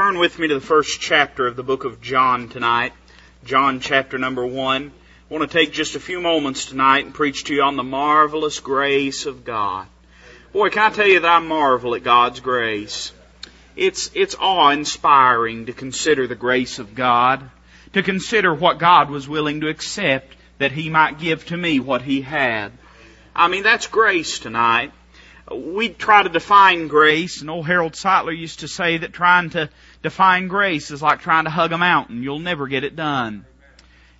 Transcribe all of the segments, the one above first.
Turn with me to the first chapter of the book of John tonight. John chapter number one. I want to take just a few moments tonight and preach to you on the marvelous grace of God. Boy, can I tell you that I marvel at God's grace. It's, it's awe-inspiring to consider the grace of God, to consider what God was willing to accept that He might give to me what He had. I mean, that's grace tonight we try to define grace, and old Harold Sightler used to say that trying to define grace is like trying to hug a mountain. You'll never get it done.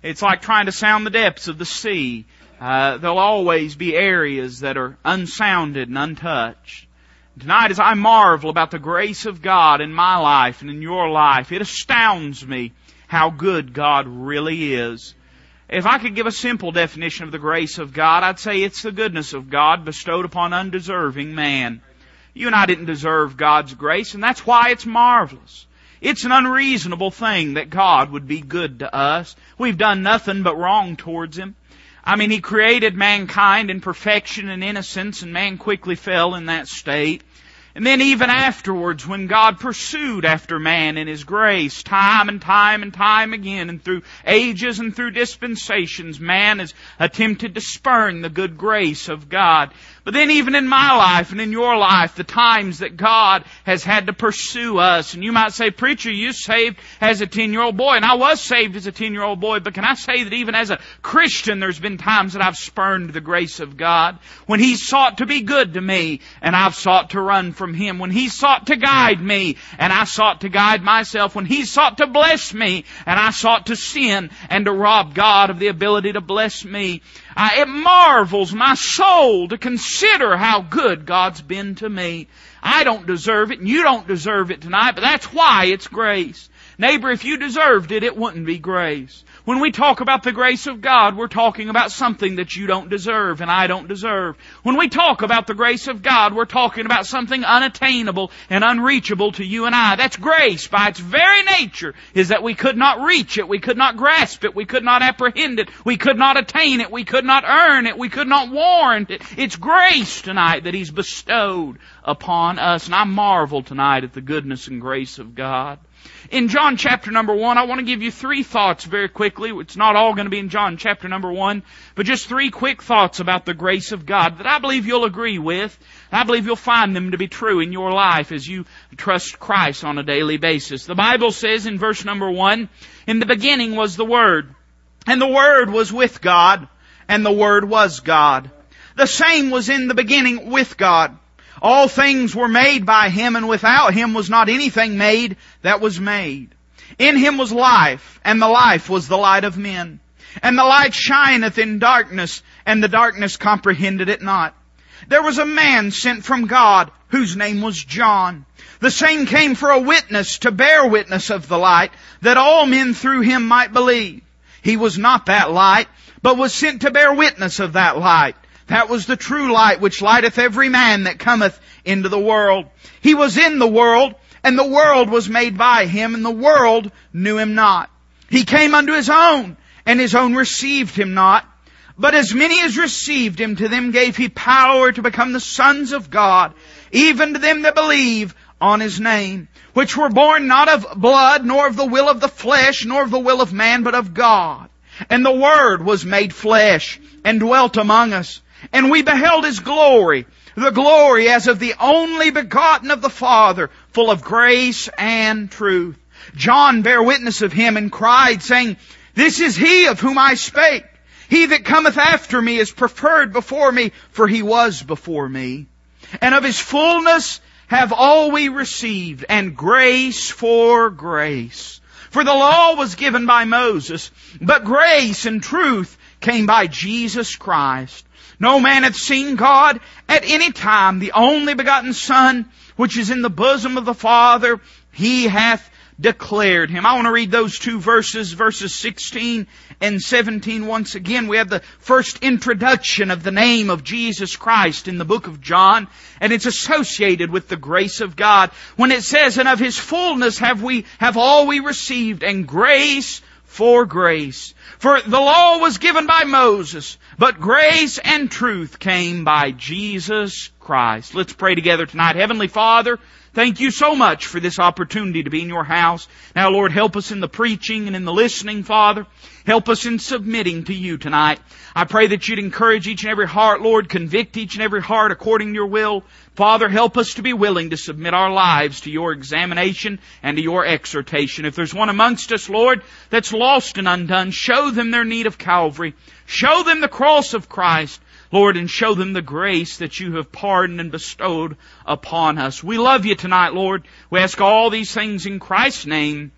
It's like trying to sound the depths of the sea. Uh, there'll always be areas that are unsounded and untouched. Tonight, as I marvel about the grace of God in my life and in your life, it astounds me how good God really is. If I could give a simple definition of the grace of God, I'd say it's the goodness of God bestowed upon undeserving man. You and I didn't deserve God's grace, and that's why it's marvelous. It's an unreasonable thing that God would be good to us. We've done nothing but wrong towards Him. I mean, He created mankind in perfection and innocence, and man quickly fell in that state. And then even afterwards, when God pursued after man in His grace, time and time and time again, and through ages and through dispensations, man has attempted to spurn the good grace of God. But then even in my life and in your life, the times that God has had to pursue us, and you might say, preacher, you saved as a 10 year old boy, and I was saved as a 10 year old boy, but can I say that even as a Christian, there's been times that I've spurned the grace of God, when He sought to be good to me, and I've sought to run from Him, when He sought to guide me, and I sought to guide myself, when He sought to bless me, and I sought to sin and to rob God of the ability to bless me. Uh, it marvels my soul to consider how good God's been to me. I don't deserve it and you don't deserve it tonight, but that's why it's grace. Neighbor, if you deserved it, it wouldn't be grace. When we talk about the grace of God, we're talking about something that you don't deserve and I don't deserve. When we talk about the grace of God, we're talking about something unattainable and unreachable to you and I. That's grace by its very nature is that we could not reach it, we could not grasp it, we could not apprehend it, we could not attain it, we could not earn it, we could not warrant it. It's grace tonight that He's bestowed upon us and I marvel tonight at the goodness and grace of God. In John chapter number one, I want to give you three thoughts very quickly. It's not all going to be in John chapter number one, but just three quick thoughts about the grace of God that I believe you'll agree with. I believe you'll find them to be true in your life as you trust Christ on a daily basis. The Bible says in verse number one, in the beginning was the Word, and the Word was with God, and the Word was God. The same was in the beginning with God. All things were made by Him and without Him was not anything made that was made. In Him was life and the life was the light of men. And the light shineth in darkness and the darkness comprehended it not. There was a man sent from God whose name was John. The same came for a witness to bear witness of the light that all men through him might believe. He was not that light, but was sent to bear witness of that light. That was the true light which lighteth every man that cometh into the world. He was in the world, and the world was made by him, and the world knew him not. He came unto his own, and his own received him not. But as many as received him, to them gave he power to become the sons of God, even to them that believe on his name, which were born not of blood, nor of the will of the flesh, nor of the will of man, but of God. And the Word was made flesh, and dwelt among us and we beheld His glory, the glory as of the only begotten of the Father, full of grace and truth. John bare witness of Him and cried, saying, This is He of whom I spake. He that cometh after me is preferred before me, for He was before me. And of His fullness have all we received, and grace for grace. For the law was given by Moses, but grace and truth came by Jesus Christ. No man hath seen God at any time. The only begotten Son, which is in the bosom of the Father, He hath declared Him. I want to read those two verses, verses 16 and 17 once again. We have the first introduction of the name of Jesus Christ in the book of John, and it's associated with the grace of God. When it says, and of His fullness have we, have all we received, and grace for grace. For the law was given by Moses, but grace and truth came by Jesus Christ. Let's pray together tonight. Heavenly Father, Thank you so much for this opportunity to be in your house. Now, Lord, help us in the preaching and in the listening, Father. Help us in submitting to you tonight. I pray that you'd encourage each and every heart, Lord, convict each and every heart according to your will. Father, help us to be willing to submit our lives to your examination and to your exhortation. If there's one amongst us, Lord, that's lost and undone, show them their need of Calvary. Show them the cross of Christ. Lord, and show them the grace that you have pardoned and bestowed upon us. We love you tonight, Lord. We ask all these things in Christ's name.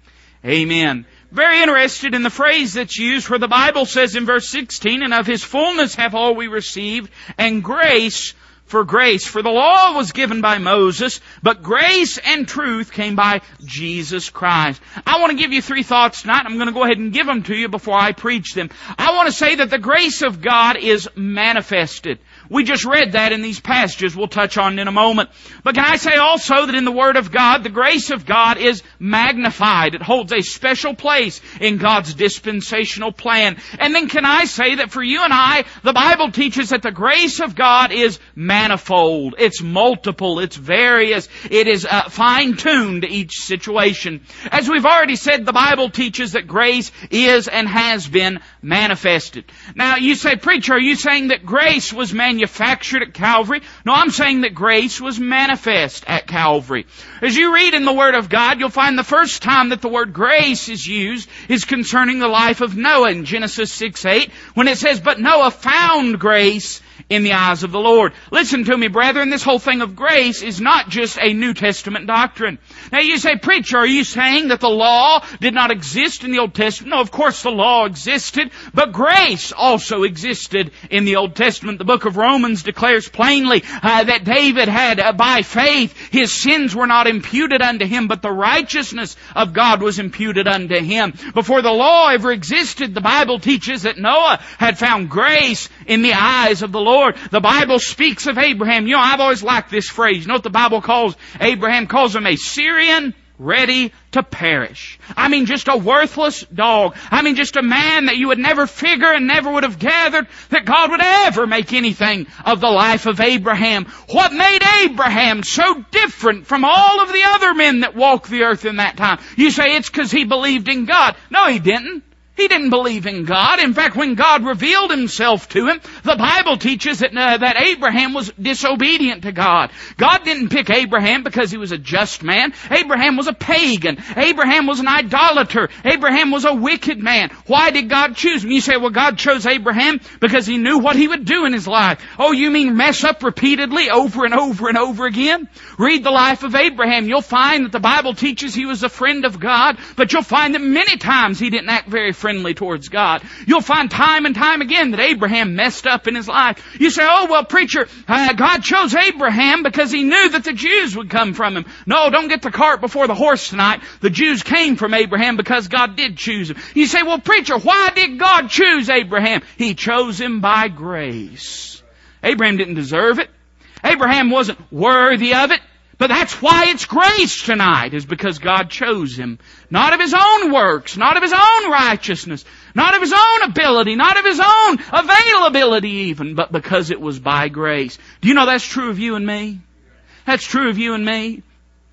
Amen. Very interested in the phrase that's used where the Bible says in verse 16, and of His fullness have all we received, and grace for grace. For the law was given by Moses, but grace and truth came by Jesus Christ. I want to give you three thoughts tonight. I'm going to go ahead and give them to you before I preach them. I want to say that the grace of God is manifested. We just read that in these passages we'll touch on in a moment. But can I say also that in the Word of God, the grace of God is magnified. It holds a special place in God's dispensational plan. And then can I say that for you and I, the Bible teaches that the grace of God is manifold. It's multiple. It's various. It is uh, fine-tuned to each situation. As we've already said, the Bible teaches that grace is and has been manifested. Now you say, preacher, are you saying that grace was manifested manufactured at Calvary. No, I'm saying that grace was manifest at Calvary. As you read in the Word of God, you'll find the first time that the word grace is used is concerning the life of Noah in Genesis 6 8, when it says, But Noah found grace in the eyes of the Lord. Listen to me, brethren, this whole thing of grace is not just a New Testament doctrine. Now you say, preacher, are you saying that the law did not exist in the Old Testament? No, of course the law existed, but grace also existed in the Old Testament. The book of Romans declares plainly uh, that David had, uh, by faith, his sins were not imputed unto him, but the righteousness of God was imputed unto him. Before the law ever existed, the Bible teaches that Noah had found grace in the eyes of the Lord. The Bible speaks of Abraham. You know, I've always liked this phrase. You know what the Bible calls Abraham? Calls him a Syrian ready to perish. I mean, just a worthless dog. I mean, just a man that you would never figure and never would have gathered that God would ever make anything of the life of Abraham. What made Abraham so different from all of the other men that walked the earth in that time? You say it's because he believed in God. No, he didn't. He didn't believe in God. In fact, when God revealed Himself to him, the Bible teaches that, uh, that Abraham was disobedient to God. God didn't pick Abraham because he was a just man. Abraham was a pagan. Abraham was an idolater. Abraham was a wicked man. Why did God choose him? You say, well, God chose Abraham because He knew what he would do in his life. Oh, you mean mess up repeatedly over and over and over again? Read the life of Abraham. You'll find that the Bible teaches he was a friend of God, but you'll find that many times he didn't act very friendly towards God. You'll find time and time again that Abraham messed up in his life. You say, oh, well, preacher, uh, God chose Abraham because he knew that the Jews would come from him. No, don't get the cart before the horse tonight. The Jews came from Abraham because God did choose him. You say, well, preacher, why did God choose Abraham? He chose him by grace. Abraham didn't deserve it. Abraham wasn't worthy of it. But that's why it's grace tonight, is because God chose him. Not of his own works, not of his own righteousness, not of his own ability, not of his own availability even, but because it was by grace. Do you know that's true of you and me? That's true of you and me.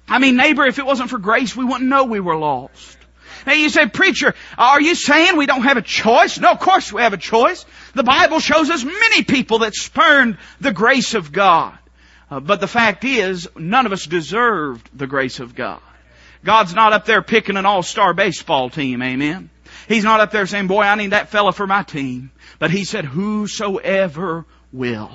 I mean, neighbor, if it wasn't for grace, we wouldn't know we were lost. Now you say, preacher, are you saying we don't have a choice? No, of course we have a choice. The Bible shows us many people that spurned the grace of God. Uh, but the fact is, none of us deserved the grace of God. God's not up there picking an all-star baseball team, amen? He's not up there saying, boy, I need that fella for my team. But He said, whosoever will.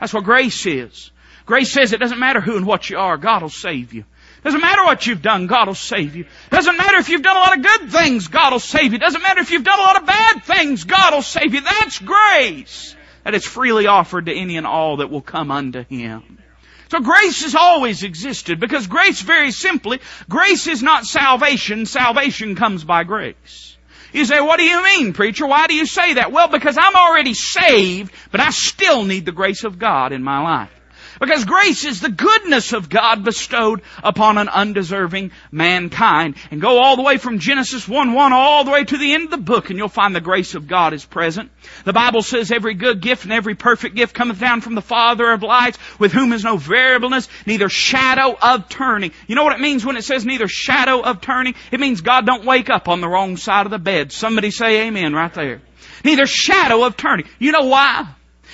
That's what grace is. Grace says it doesn't matter who and what you are, God will save you. Doesn't matter what you've done, God will save you. Doesn't matter if you've done a lot of good things, God will save you. Doesn't matter if you've done a lot of bad things, God will save you. That's grace. That is freely offered to any and all that will come unto Him. So grace has always existed because grace very simply, grace is not salvation, salvation comes by grace. You say, what do you mean, preacher? Why do you say that? Well, because I'm already saved, but I still need the grace of God in my life. Because grace is the goodness of God bestowed upon an undeserving mankind. And go all the way from Genesis 1-1 all the way to the end of the book and you'll find the grace of God is present. The Bible says every good gift and every perfect gift cometh down from the Father of lights with whom is no variableness, neither shadow of turning. You know what it means when it says neither shadow of turning? It means God don't wake up on the wrong side of the bed. Somebody say amen right there. Neither shadow of turning. You know why?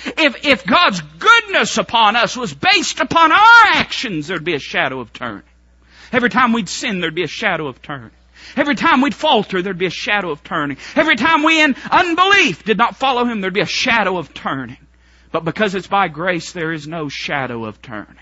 If, if God's goodness upon us was based upon our actions, there'd be a shadow of turning. Every time we'd sin, there'd be a shadow of turning. Every time we'd falter, there'd be a shadow of turning. Every time we in unbelief did not follow Him, there'd be a shadow of turning. But because it's by grace, there is no shadow of turning.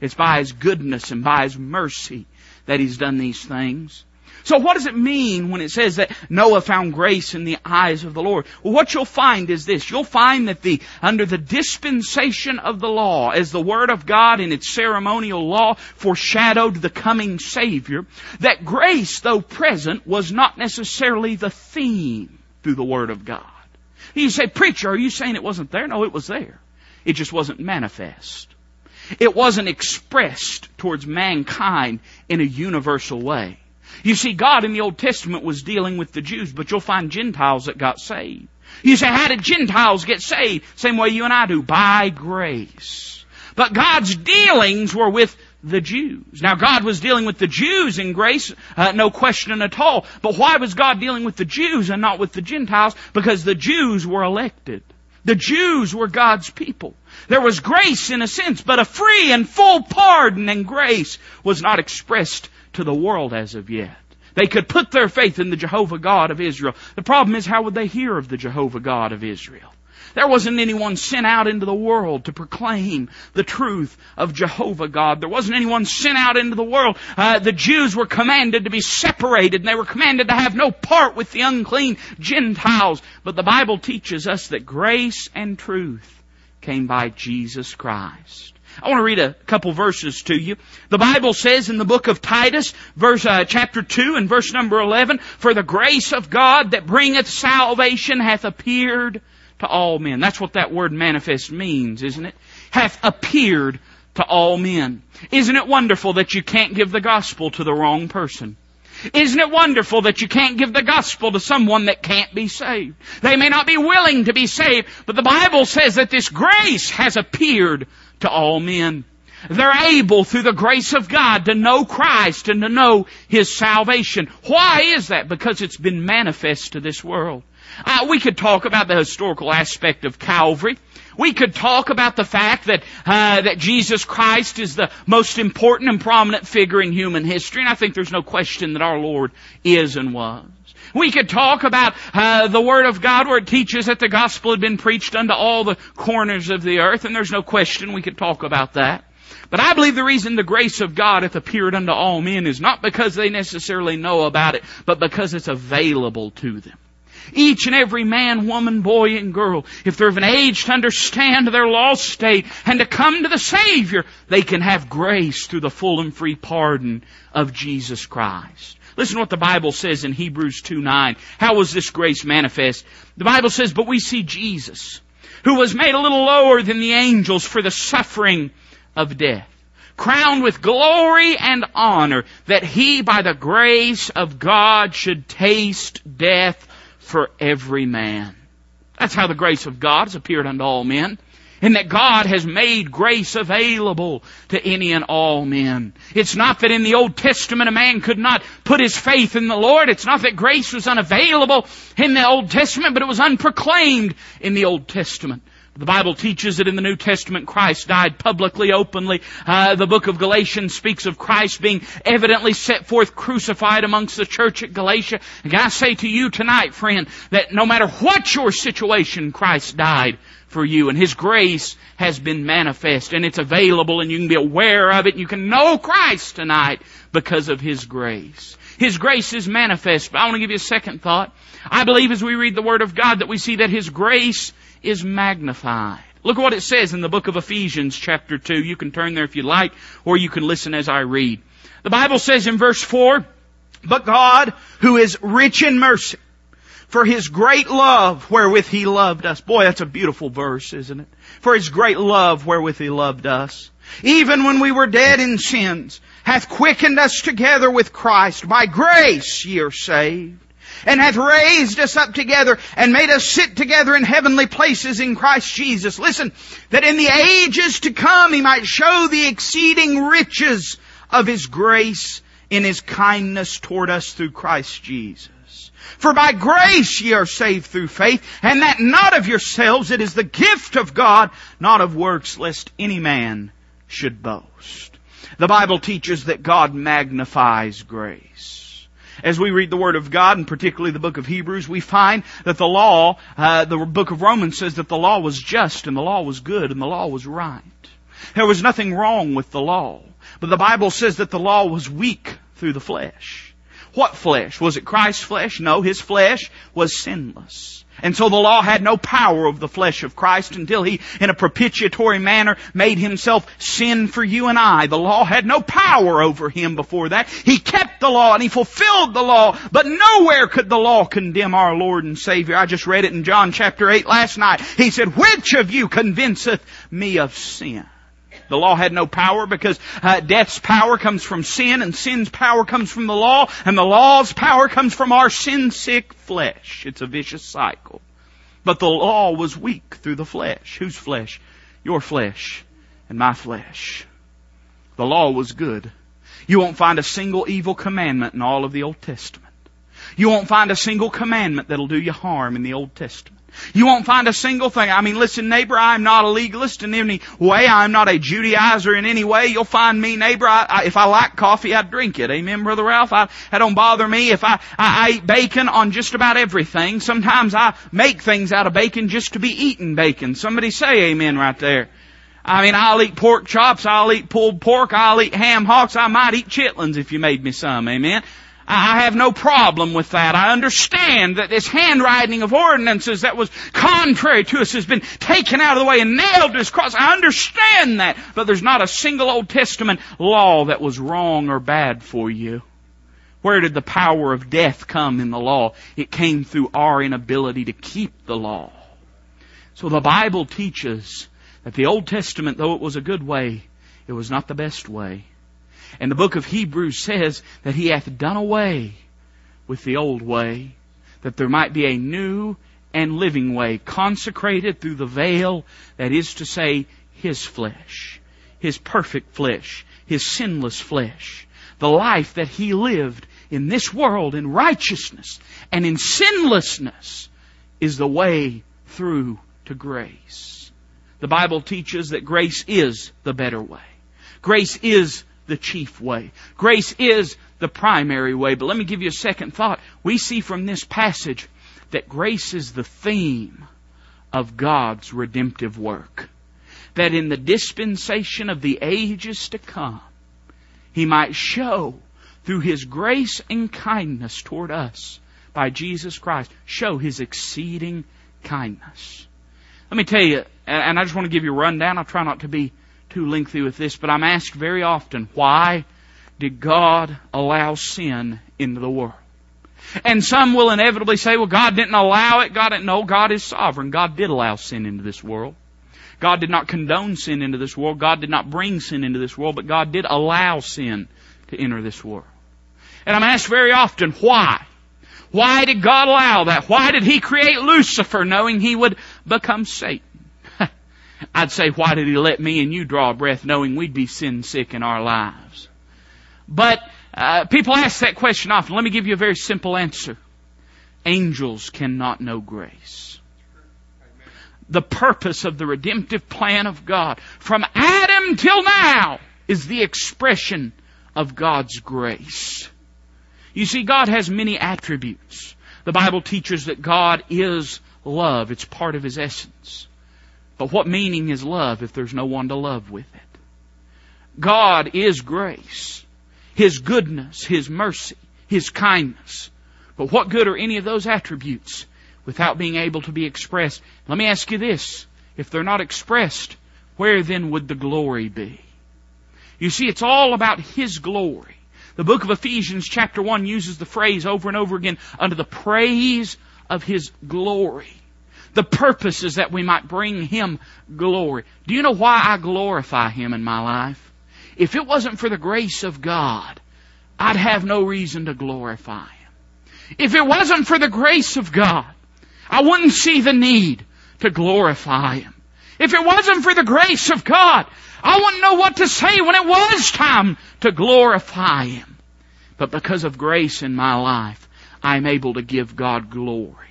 It's by His goodness and by His mercy that He's done these things. So what does it mean when it says that Noah found grace in the eyes of the Lord? Well, what you'll find is this. You'll find that the, under the dispensation of the law, as the Word of God in its ceremonial law foreshadowed the coming Savior, that grace, though present, was not necessarily the theme through the Word of God. You say, preacher, are you saying it wasn't there? No, it was there. It just wasn't manifest. It wasn't expressed towards mankind in a universal way. You see, God in the Old Testament was dealing with the Jews, but you'll find Gentiles that got saved. You say, how did Gentiles get saved? Same way you and I do, by grace. But God's dealings were with the Jews. Now God was dealing with the Jews in grace, uh, no question at all. But why was God dealing with the Jews and not with the Gentiles? Because the Jews were elected. The Jews were God's people. There was grace in a sense, but a free and full pardon and grace was not expressed to the world as of yet. They could put their faith in the Jehovah God of Israel. The problem is, how would they hear of the Jehovah God of Israel? There wasn't anyone sent out into the world to proclaim the truth of Jehovah God. There wasn't anyone sent out into the world. Uh, the Jews were commanded to be separated and they were commanded to have no part with the unclean Gentiles. But the Bible teaches us that grace and truth came by Jesus Christ. I want to read a couple verses to you. The Bible says in the book of Titus, verse, uh, chapter 2 and verse number 11, For the grace of God that bringeth salvation hath appeared to all men. That's what that word manifest means, isn't it? Hath appeared to all men. Isn't it wonderful that you can't give the gospel to the wrong person? Isn't it wonderful that you can't give the gospel to someone that can't be saved? They may not be willing to be saved, but the Bible says that this grace has appeared to all men. They're able through the grace of God to know Christ and to know His salvation. Why is that? Because it's been manifest to this world. Uh, we could talk about the historical aspect of Calvary. We could talk about the fact that uh, that Jesus Christ is the most important and prominent figure in human history, and I think there's no question that our Lord is and was. We could talk about uh, the Word of God where it teaches that the gospel had been preached unto all the corners of the earth, and there's no question we could talk about that. But I believe the reason the grace of God hath appeared unto all men is not because they necessarily know about it, but because it's available to them. Each and every man, woman, boy, and girl, if they're of an age to understand their lost state and to come to the Savior, they can have grace through the full and free pardon of Jesus Christ. Listen to what the Bible says in Hebrews 2 9. How was this grace manifest? The Bible says, But we see Jesus, who was made a little lower than the angels for the suffering of death, crowned with glory and honor, that he by the grace of God should taste death for every man. That's how the grace of God has appeared unto all men and that God has made grace available to any and all men. It's not that in the Old Testament a man could not put his faith in the Lord. It's not that grace was unavailable in the Old Testament, but it was unproclaimed in the Old Testament. The Bible teaches that in the New Testament Christ died publicly, openly. Uh, the book of Galatians speaks of Christ being evidently set forth crucified amongst the church at Galatia. And I say to you tonight, friend, that no matter what your situation, Christ died for you and His grace has been manifest and it's available and you can be aware of it you can know Christ tonight because of His grace. His grace is manifest. But I want to give you a second thought. I believe as we read the Word of God that we see that His grace is magnified. Look at what it says in the book of Ephesians chapter 2. You can turn there if you like, or you can listen as I read. The Bible says in verse 4, But God, who is rich in mercy, For His great love wherewith He loved us. Boy, that's a beautiful verse, isn't it? For His great love wherewith He loved us. Even when we were dead in sins, hath quickened us together with Christ. By grace ye are saved and hath raised us up together and made us sit together in heavenly places in Christ Jesus. Listen, that in the ages to come he might show the exceeding riches of his grace in his kindness toward us through Christ Jesus. For by grace ye are saved through faith, and that not of yourselves, it is the gift of God, not of works, lest any man should boast. The Bible teaches that God magnifies grace as we read the Word of God, and particularly the book of Hebrews, we find that the law, uh, the book of Romans says that the law was just and the law was good and the law was right. There was nothing wrong with the law. But the Bible says that the law was weak through the flesh. What flesh? Was it Christ's flesh? No, His flesh was sinless. And so the law had no power over the flesh of Christ until He, in a propitiatory manner, made Himself sin for you and I. The law had no power over Him before that. He kept the law and He fulfilled the law, but nowhere could the law condemn our Lord and Savior. I just read it in John chapter 8 last night. He said, which of you convinceth me of sin? The law had no power because uh, death's power comes from sin and sin's power comes from the law and the law's power comes from our sin-sick flesh. It's a vicious cycle. But the law was weak through the flesh. Whose flesh? Your flesh and my flesh. The law was good. You won't find a single evil commandment in all of the Old Testament. You won't find a single commandment that'll do you harm in the Old Testament. You won't find a single thing. I mean, listen, neighbor, I'm not a legalist in any way. I'm not a Judaizer in any way. You'll find me, neighbor, I, I, if I like coffee, I drink it. Amen, Brother Ralph? I, that don't bother me. If I, I, I eat bacon on just about everything, sometimes I make things out of bacon just to be eating bacon. Somebody say amen right there. I mean, I'll eat pork chops, I'll eat pulled pork, I'll eat ham hocks, I might eat chitlins if you made me some, amen. I have no problem with that. I understand that this handwriting of ordinances that was contrary to us has been taken out of the way and nailed to his cross. I understand that. But there's not a single Old Testament law that was wrong or bad for you. Where did the power of death come in the law? It came through our inability to keep the law. So the Bible teaches that the Old Testament, though it was a good way, it was not the best way. And the book of Hebrews says that he hath done away with the old way, that there might be a new and living way, consecrated through the veil, that is to say, his flesh, his perfect flesh, his sinless flesh, the life that he lived in this world in righteousness and in sinlessness is the way through to grace. The Bible teaches that grace is the better way. Grace is the chief way. Grace is the primary way. But let me give you a second thought. We see from this passage that grace is the theme of God's redemptive work. That in the dispensation of the ages to come, He might show through His grace and kindness toward us by Jesus Christ, show His exceeding kindness. Let me tell you, and I just want to give you a rundown. I'll try not to be too lengthy with this, but I'm asked very often, why did God allow sin into the world? And some will inevitably say, well, God didn't allow it. God didn't. No, God is sovereign. God did allow sin into this world. God did not condone sin into this world. God did not bring sin into this world, but God did allow sin to enter this world. And I'm asked very often, why? Why did God allow that? Why did He create Lucifer knowing he would become Satan? I'd say, why did he let me and you draw breath knowing we'd be sin sick in our lives? But uh, people ask that question often. Let me give you a very simple answer. Angels cannot know grace. The purpose of the redemptive plan of God from Adam till now is the expression of God's grace. You see, God has many attributes. The Bible teaches that God is love. It's part of His essence. But what meaning is love if there's no one to love with it? God is grace. His goodness, His mercy, His kindness. But what good are any of those attributes without being able to be expressed? Let me ask you this. If they're not expressed, where then would the glory be? You see, it's all about His glory. The book of Ephesians chapter 1 uses the phrase over and over again, under the praise of His glory. The purpose is that we might bring Him glory. Do you know why I glorify Him in my life? If it wasn't for the grace of God, I'd have no reason to glorify Him. If it wasn't for the grace of God, I wouldn't see the need to glorify Him. If it wasn't for the grace of God, I wouldn't know what to say when it was time to glorify Him. But because of grace in my life, I'm able to give God glory.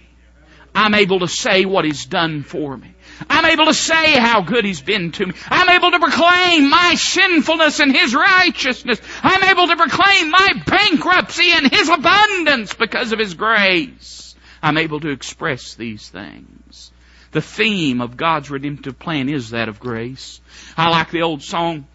I'm able to say what He's done for me. I'm able to say how good He's been to me. I'm able to proclaim my sinfulness and His righteousness. I'm able to proclaim my bankruptcy and His abundance because of His grace. I'm able to express these things. The theme of God's redemptive plan is that of grace. I like the old song,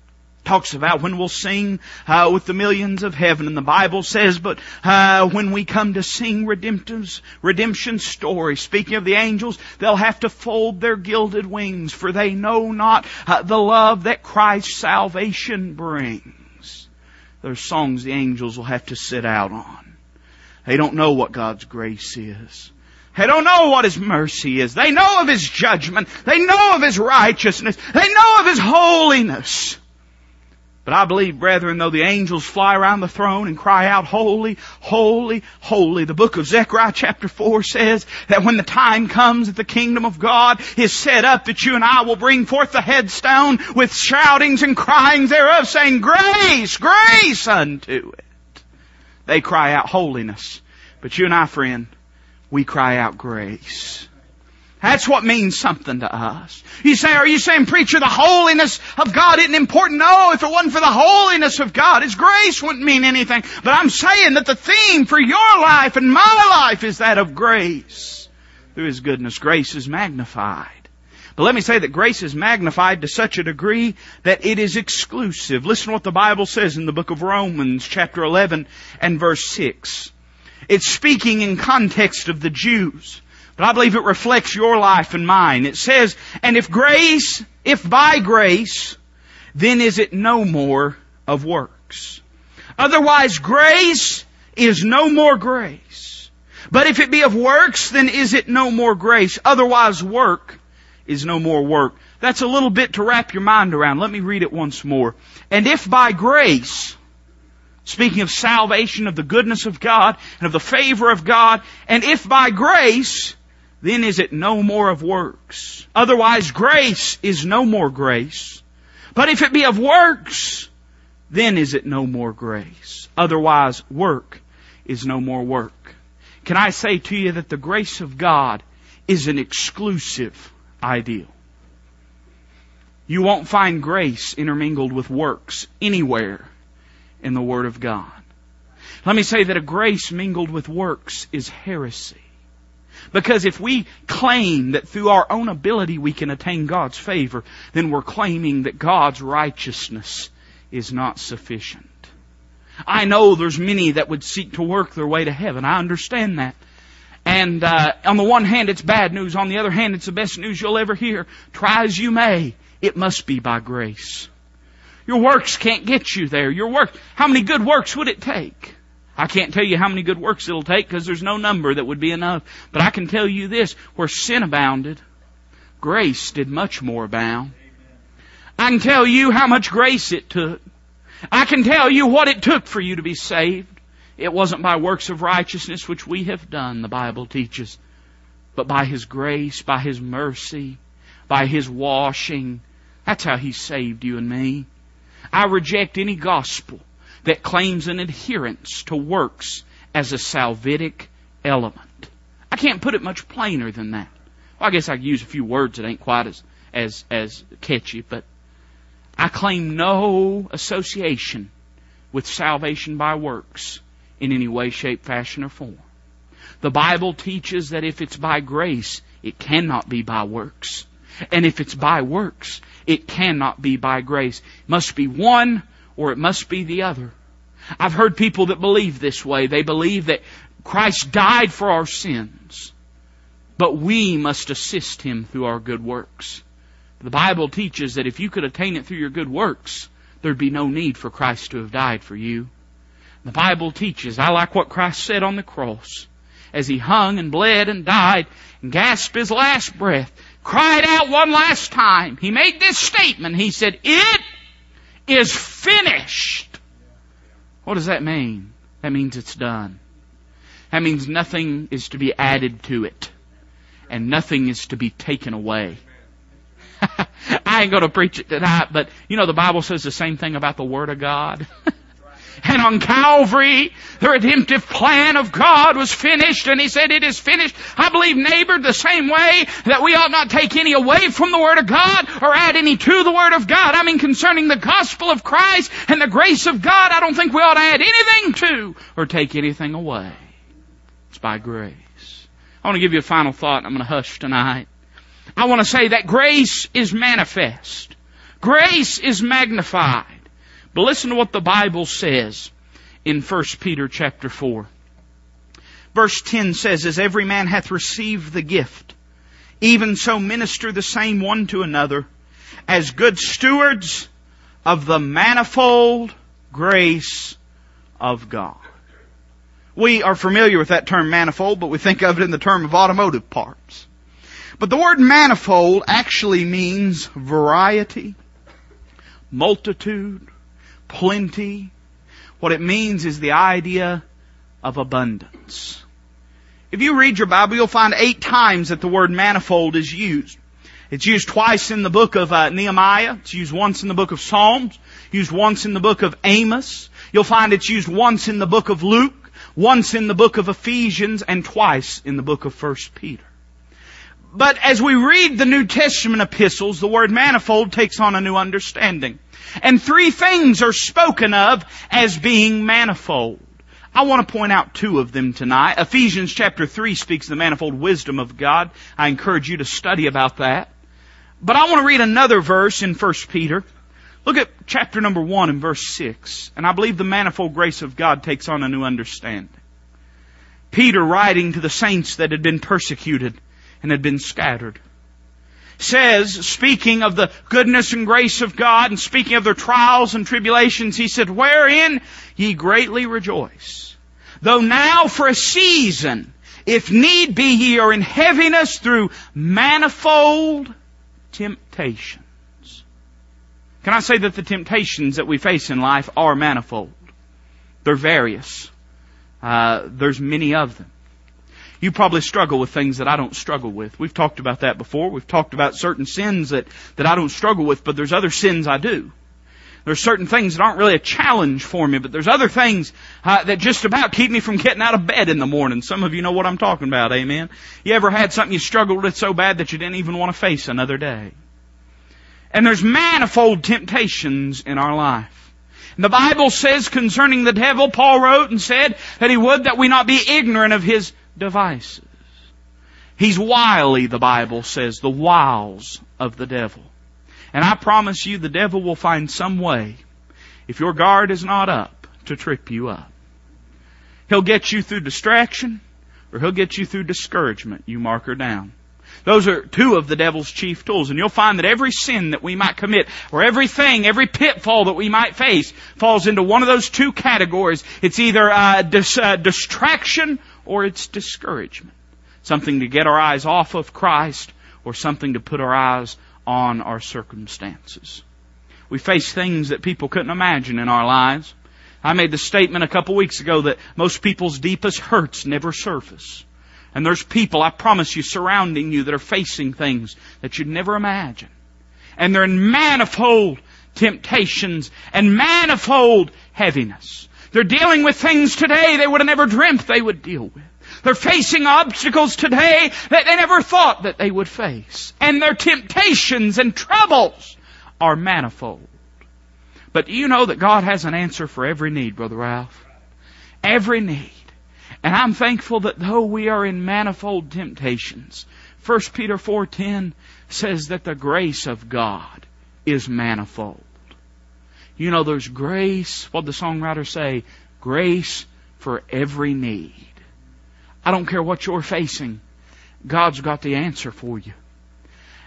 talks about when we'll sing uh, with the millions of heaven, and the Bible says, but uh, when we come to sing redemption's redemption story, speaking of the angels, they'll have to fold their gilded wings, for they know not uh, the love that Christ's salvation brings. There's songs the angels will have to sit out on. They don't know what God's grace is. They don't know what His mercy is. They know of His judgment. They know of His righteousness. They know of His holiness. But I believe, brethren, though the angels fly around the throne and cry out, holy, holy, holy, the book of Zechariah chapter 4 says that when the time comes that the kingdom of God is set up, that you and I will bring forth the headstone with shoutings and cryings thereof, saying, grace, grace unto it. They cry out holiness. But you and I, friend, we cry out grace. That's what means something to us. You say, are you saying, preacher, the holiness of God isn't important? No, if it wasn't for the holiness of God, His grace wouldn't mean anything. But I'm saying that the theme for your life and my life is that of grace. Through His goodness, grace is magnified. But let me say that grace is magnified to such a degree that it is exclusive. Listen to what the Bible says in the book of Romans chapter 11 and verse 6. It's speaking in context of the Jews. But I believe it reflects your life and mine. It says, and if grace, if by grace, then is it no more of works. Otherwise grace is no more grace. But if it be of works, then is it no more grace. Otherwise work is no more work. That's a little bit to wrap your mind around. Let me read it once more. And if by grace, speaking of salvation, of the goodness of God, and of the favor of God, and if by grace, then is it no more of works. Otherwise grace is no more grace. But if it be of works, then is it no more grace. Otherwise work is no more work. Can I say to you that the grace of God is an exclusive ideal? You won't find grace intermingled with works anywhere in the Word of God. Let me say that a grace mingled with works is heresy. Because if we claim that through our own ability we can attain God's favor, then we're claiming that God's righteousness is not sufficient. I know there's many that would seek to work their way to heaven. I understand that. And uh, on the one hand, it's bad news. On the other hand, it's the best news you'll ever hear. Try as you may, it must be by grace. Your works can't get you there. Your work, how many good works would it take? I can't tell you how many good works it'll take because there's no number that would be enough. But I can tell you this, where sin abounded, grace did much more abound. I can tell you how much grace it took. I can tell you what it took for you to be saved. It wasn't by works of righteousness which we have done, the Bible teaches, but by His grace, by His mercy, by His washing. That's how He saved you and me. I reject any gospel that claims an adherence to works as a salvific element. I can't put it much plainer than that. Well, I guess I could use a few words that ain't quite as, as, as catchy, but I claim no association with salvation by works in any way, shape, fashion, or form. The Bible teaches that if it's by grace, it cannot be by works. And if it's by works, it cannot be by grace. It must be one or it must be the other. I've heard people that believe this way. They believe that Christ died for our sins, but we must assist Him through our good works. The Bible teaches that if you could attain it through your good works, there'd be no need for Christ to have died for you. The Bible teaches, I like what Christ said on the cross. as he hung and bled and died and gasped his last breath, cried out one last time. He made this statement. He said, It is finished. What does that mean? That means it's done. That means nothing is to be added to it. And nothing is to be taken away. I ain't gonna preach it tonight, but you know the Bible says the same thing about the Word of God. And on Calvary, the redemptive plan of God was finished, and He said, it is finished. I believe, neighbor, the same way that we ought not take any away from the Word of God or add any to the Word of God. I mean, concerning the gospel of Christ and the grace of God, I don't think we ought to add anything to or take anything away. It's by grace. I want to give you a final thought, I'm going to hush tonight. I want to say that grace is manifest. Grace is magnified. But listen to what the Bible says in 1 Peter chapter 4. Verse 10 says, As every man hath received the gift, even so minister the same one to another, as good stewards of the manifold grace of God. We are familiar with that term manifold, but we think of it in the term of automotive parts. But the word manifold actually means variety, multitude, plenty. What it means is the idea of abundance. If you read your Bible, you'll find eight times that the word manifold is used. It's used twice in the book of uh, Nehemiah. It's used once in the book of Psalms. Used once in the book of Amos. You'll find it's used once in the book of Luke, once in the book of Ephesians, and twice in the book of First Peter. But as we read the New Testament epistles, the word manifold takes on a new understanding. And three things are spoken of as being manifold. I want to point out two of them tonight. Ephesians chapter 3 speaks of the manifold wisdom of God. I encourage you to study about that. But I want to read another verse in 1 Peter. Look at chapter number 1 and verse 6. And I believe the manifold grace of God takes on a new understanding. Peter writing to the saints that had been persecuted and had been scattered says, speaking of the goodness and grace of God and speaking of their trials and tribulations, he said, wherein ye greatly rejoice. Though now for a season, if need be, ye are in heaviness through manifold temptations. Can I say that the temptations that we face in life are manifold? They're various. Uh, there's many of them. You probably struggle with things that I don't struggle with. We've talked about that before. We've talked about certain sins that, that I don't struggle with, but there's other sins I do. There's certain things that aren't really a challenge for me, but there's other things uh, that just about keep me from getting out of bed in the morning. Some of you know what I'm talking about, amen? You ever had something you struggled with so bad that you didn't even want to face another day? And there's manifold temptations in our life. And the Bible says concerning the devil, Paul wrote and said that he would that we not be ignorant of his devices. He's wily, the Bible says, the wiles of the devil. And I promise you the devil will find some way, if your guard is not up, to trip you up. He'll get you through distraction, or he'll get you through discouragement. You mark her down. Those are two of the devil's chief tools. And you'll find that every sin that we might commit, or everything, every pitfall that we might face, falls into one of those two categories. It's either uh, dis- uh, distraction or it's discouragement. Something to get our eyes off of Christ or something to put our eyes on our circumstances. We face things that people couldn't imagine in our lives. I made the statement a couple weeks ago that most people's deepest hurts never surface. And there's people, I promise you, surrounding you that are facing things that you'd never imagine. And they're in manifold temptations and manifold heaviness. They're dealing with things today they would have never dreamt they would deal with. They're facing obstacles today that they never thought that they would face. And their temptations and troubles are manifold. But do you know that God has an answer for every need, Brother Ralph? Every need. And I'm thankful that though we are in manifold temptations, 1 Peter 4.10 says that the grace of God is manifold. You know, there's grace, what the songwriter say, grace for every need. I don't care what you're facing. God's got the answer for you.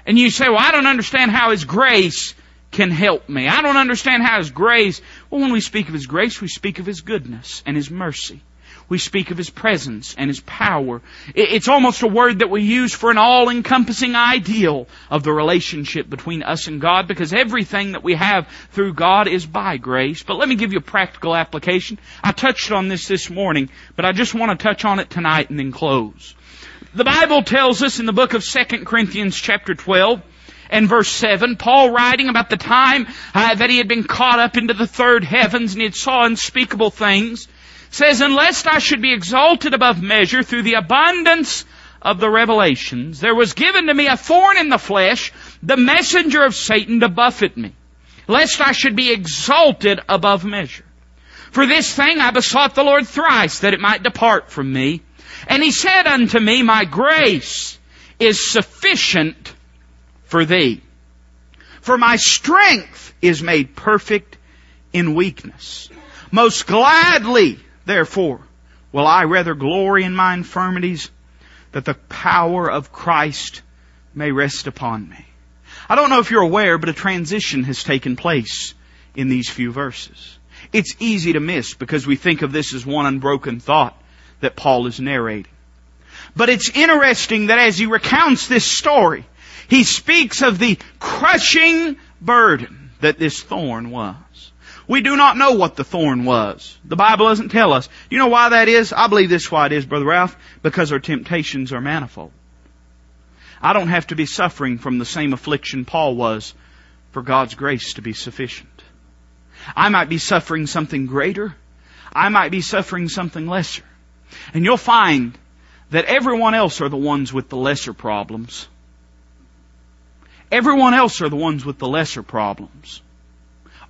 And you say, well, I don't understand how His grace can help me. I don't understand how His grace, well, when we speak of His grace, we speak of His goodness and His mercy. We speak of His presence and His power. It's almost a word that we use for an all-encompassing ideal of the relationship between us and God because everything that we have through God is by grace. But let me give you a practical application. I touched on this this morning, but I just want to touch on it tonight and then close. The Bible tells us in the book of 2 Corinthians chapter 12, and verse 7, Paul writing about the time uh, that he had been caught up into the third heavens and he had saw unspeakable things, says, Unless I should be exalted above measure through the abundance of the revelations, there was given to me a thorn in the flesh, the messenger of Satan to buffet me, lest I should be exalted above measure. For this thing I besought the Lord thrice that it might depart from me. And he said unto me, My grace is sufficient for thee. For my strength is made perfect in weakness. Most gladly, therefore, will I rather glory in my infirmities that the power of Christ may rest upon me. I don't know if you're aware, but a transition has taken place in these few verses. It's easy to miss because we think of this as one unbroken thought that Paul is narrating. But it's interesting that as he recounts this story, he speaks of the crushing burden that this thorn was. We do not know what the thorn was. The Bible doesn't tell us. You know why that is? I believe this is why it is, Brother Ralph, because our temptations are manifold. I don't have to be suffering from the same affliction Paul was for God's grace to be sufficient. I might be suffering something greater. I might be suffering something lesser. And you'll find that everyone else are the ones with the lesser problems. Everyone else are the ones with the lesser problems.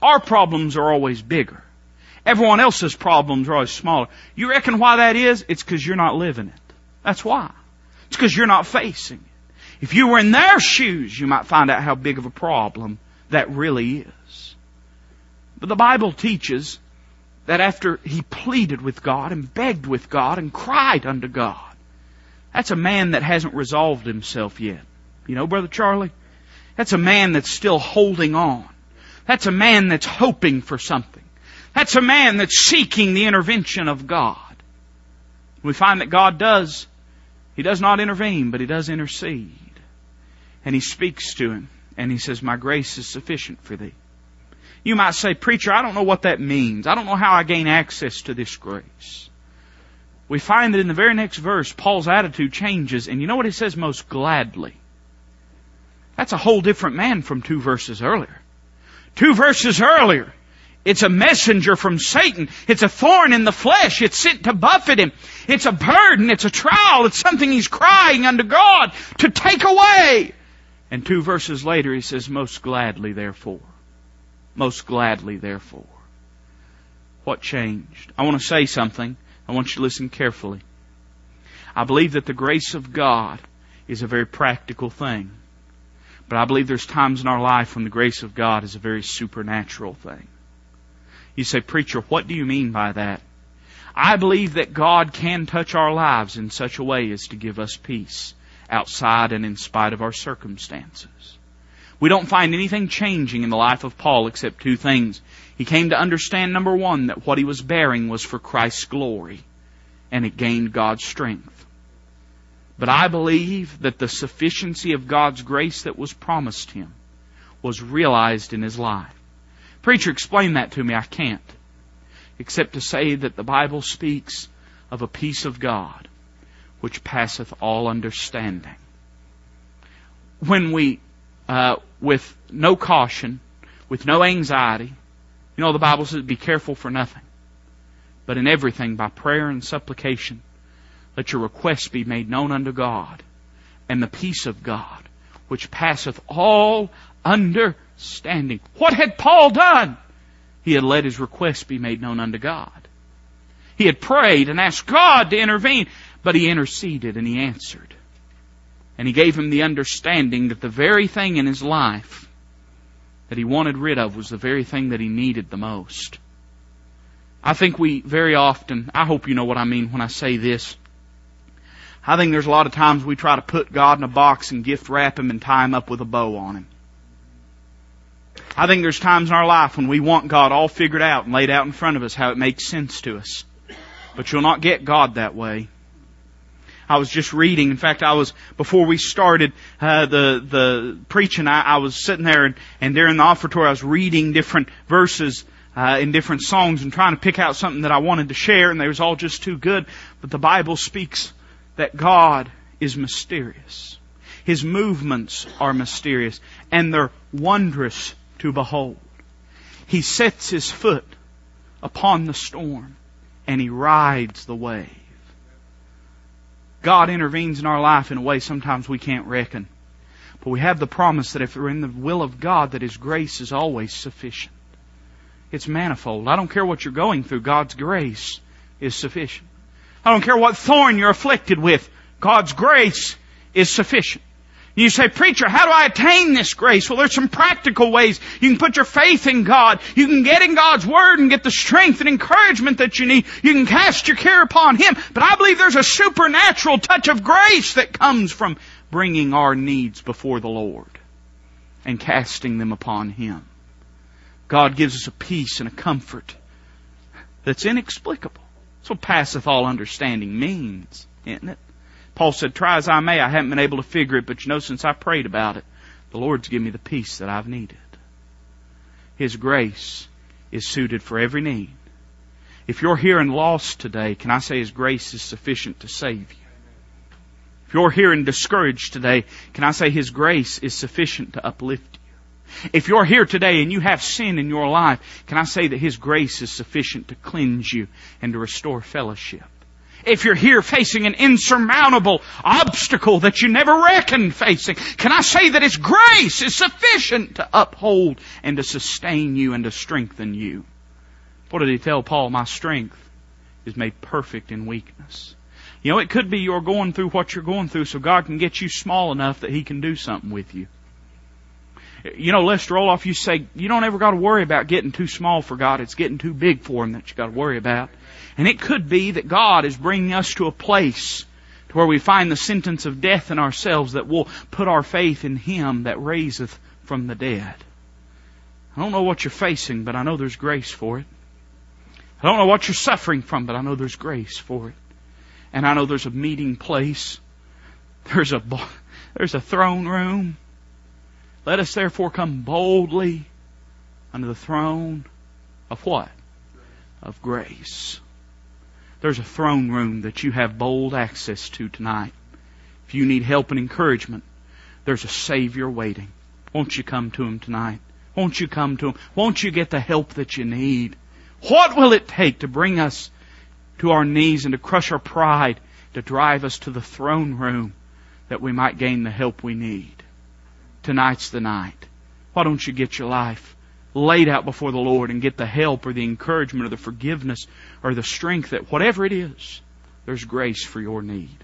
Our problems are always bigger. Everyone else's problems are always smaller. You reckon why that is? It's because you're not living it. That's why. It's because you're not facing it. If you were in their shoes, you might find out how big of a problem that really is. But the Bible teaches that after he pleaded with God and begged with God and cried unto God, that's a man that hasn't resolved himself yet. You know, Brother Charlie? That's a man that's still holding on. That's a man that's hoping for something. That's a man that's seeking the intervention of God. We find that God does, He does not intervene, but He does intercede. And He speaks to him, and He says, My grace is sufficient for thee. You might say, Preacher, I don't know what that means. I don't know how I gain access to this grace. We find that in the very next verse, Paul's attitude changes, and you know what he says most gladly? That's a whole different man from two verses earlier. Two verses earlier, it's a messenger from Satan. It's a thorn in the flesh. It's sent to buffet him. It's a burden. It's a trial. It's something he's crying unto God to take away. And two verses later, he says, Most gladly, therefore. Most gladly, therefore. What changed? I want to say something. I want you to listen carefully. I believe that the grace of God is a very practical thing. But I believe there's times in our life when the grace of God is a very supernatural thing. You say, Preacher, what do you mean by that? I believe that God can touch our lives in such a way as to give us peace outside and in spite of our circumstances. We don't find anything changing in the life of Paul except two things. He came to understand, number one, that what he was bearing was for Christ's glory, and it gained God's strength. But I believe that the sufficiency of God's grace that was promised him was realized in his life. Preacher, explain that to me. I can't. Except to say that the Bible speaks of a peace of God which passeth all understanding. When we, uh, with no caution, with no anxiety, you know the Bible says, be careful for nothing, but in everything by prayer and supplication let your requests be made known unto God, and the peace of God, which passeth all understanding. What had Paul done? He had let his requests be made known unto God. He had prayed and asked God to intervene, but he interceded and he answered. And he gave him the understanding that the very thing in his life that he wanted rid of was the very thing that he needed the most. I think we very often, I hope you know what I mean when I say this. I think there's a lot of times we try to put God in a box and gift wrap Him and tie Him up with a bow on Him. I think there's times in our life when we want God all figured out and laid out in front of us how it makes sense to us. But you'll not get God that way. I was just reading. In fact, I was before we started uh, the the preaching. I, I was sitting there and, and during the offertory, I was reading different verses uh, in different songs and trying to pick out something that I wanted to share, and they was all just too good. But the Bible speaks that God is mysterious. His movements are mysterious, and they're wondrous to behold. He sets his foot upon the storm, and he rides the wave. God intervenes in our life in a way sometimes we can't reckon. But we have the promise that if we're in the will of God, that His grace is always sufficient. It's manifold. I don't care what you're going through, God's grace is sufficient. I don't care what thorn you're afflicted with, God's grace is sufficient. You say, preacher, how do I attain this grace? Well, there's some practical ways. You can put your faith in God. You can get in God's Word and get the strength and encouragement that you need. You can cast your care upon Him. But I believe there's a supernatural touch of grace that comes from bringing our needs before the Lord and casting them upon Him. God gives us a peace and a comfort that's inexplicable. What passeth all understanding means, isn't it? Paul said, try as I may, I haven't been able to figure it, but you know, since I prayed about it, the Lord's given me the peace that I've needed. His grace is suited for every need. If you're here and lost today, can I say His grace is sufficient to save you? If you're here and discouraged today, can I say His grace is sufficient to uplift you? If you're here today and you have sin in your life, can I say that His grace is sufficient to cleanse you and to restore fellowship? If you're here facing an insurmountable obstacle that you never reckoned facing, can I say that His grace is sufficient to uphold and to sustain you and to strengthen you? What did He tell Paul? My strength is made perfect in weakness. You know, it could be you're going through what you're going through so God can get you small enough that He can do something with you. You know, Lester Roloff, you say, you don't ever got to worry about getting too small for God. It's getting too big for Him that you got to worry about. And it could be that God is bringing us to a place to where we find the sentence of death in ourselves that we'll put our faith in Him that raiseth from the dead. I don't know what you're facing, but I know there's grace for it. I don't know what you're suffering from, but I know there's grace for it. And I know there's a meeting place. There's a, there's a throne room. Let us therefore come boldly unto the throne of what? Of grace. There's a throne room that you have bold access to tonight. If you need help and encouragement, there's a Savior waiting. Won't you come to Him tonight? Won't you come to Him? Won't you get the help that you need? What will it take to bring us to our knees and to crush our pride, to drive us to the throne room that we might gain the help we need? Tonight's the night. Why don't you get your life laid out before the Lord and get the help or the encouragement or the forgiveness or the strength that whatever it is, there's grace for your need.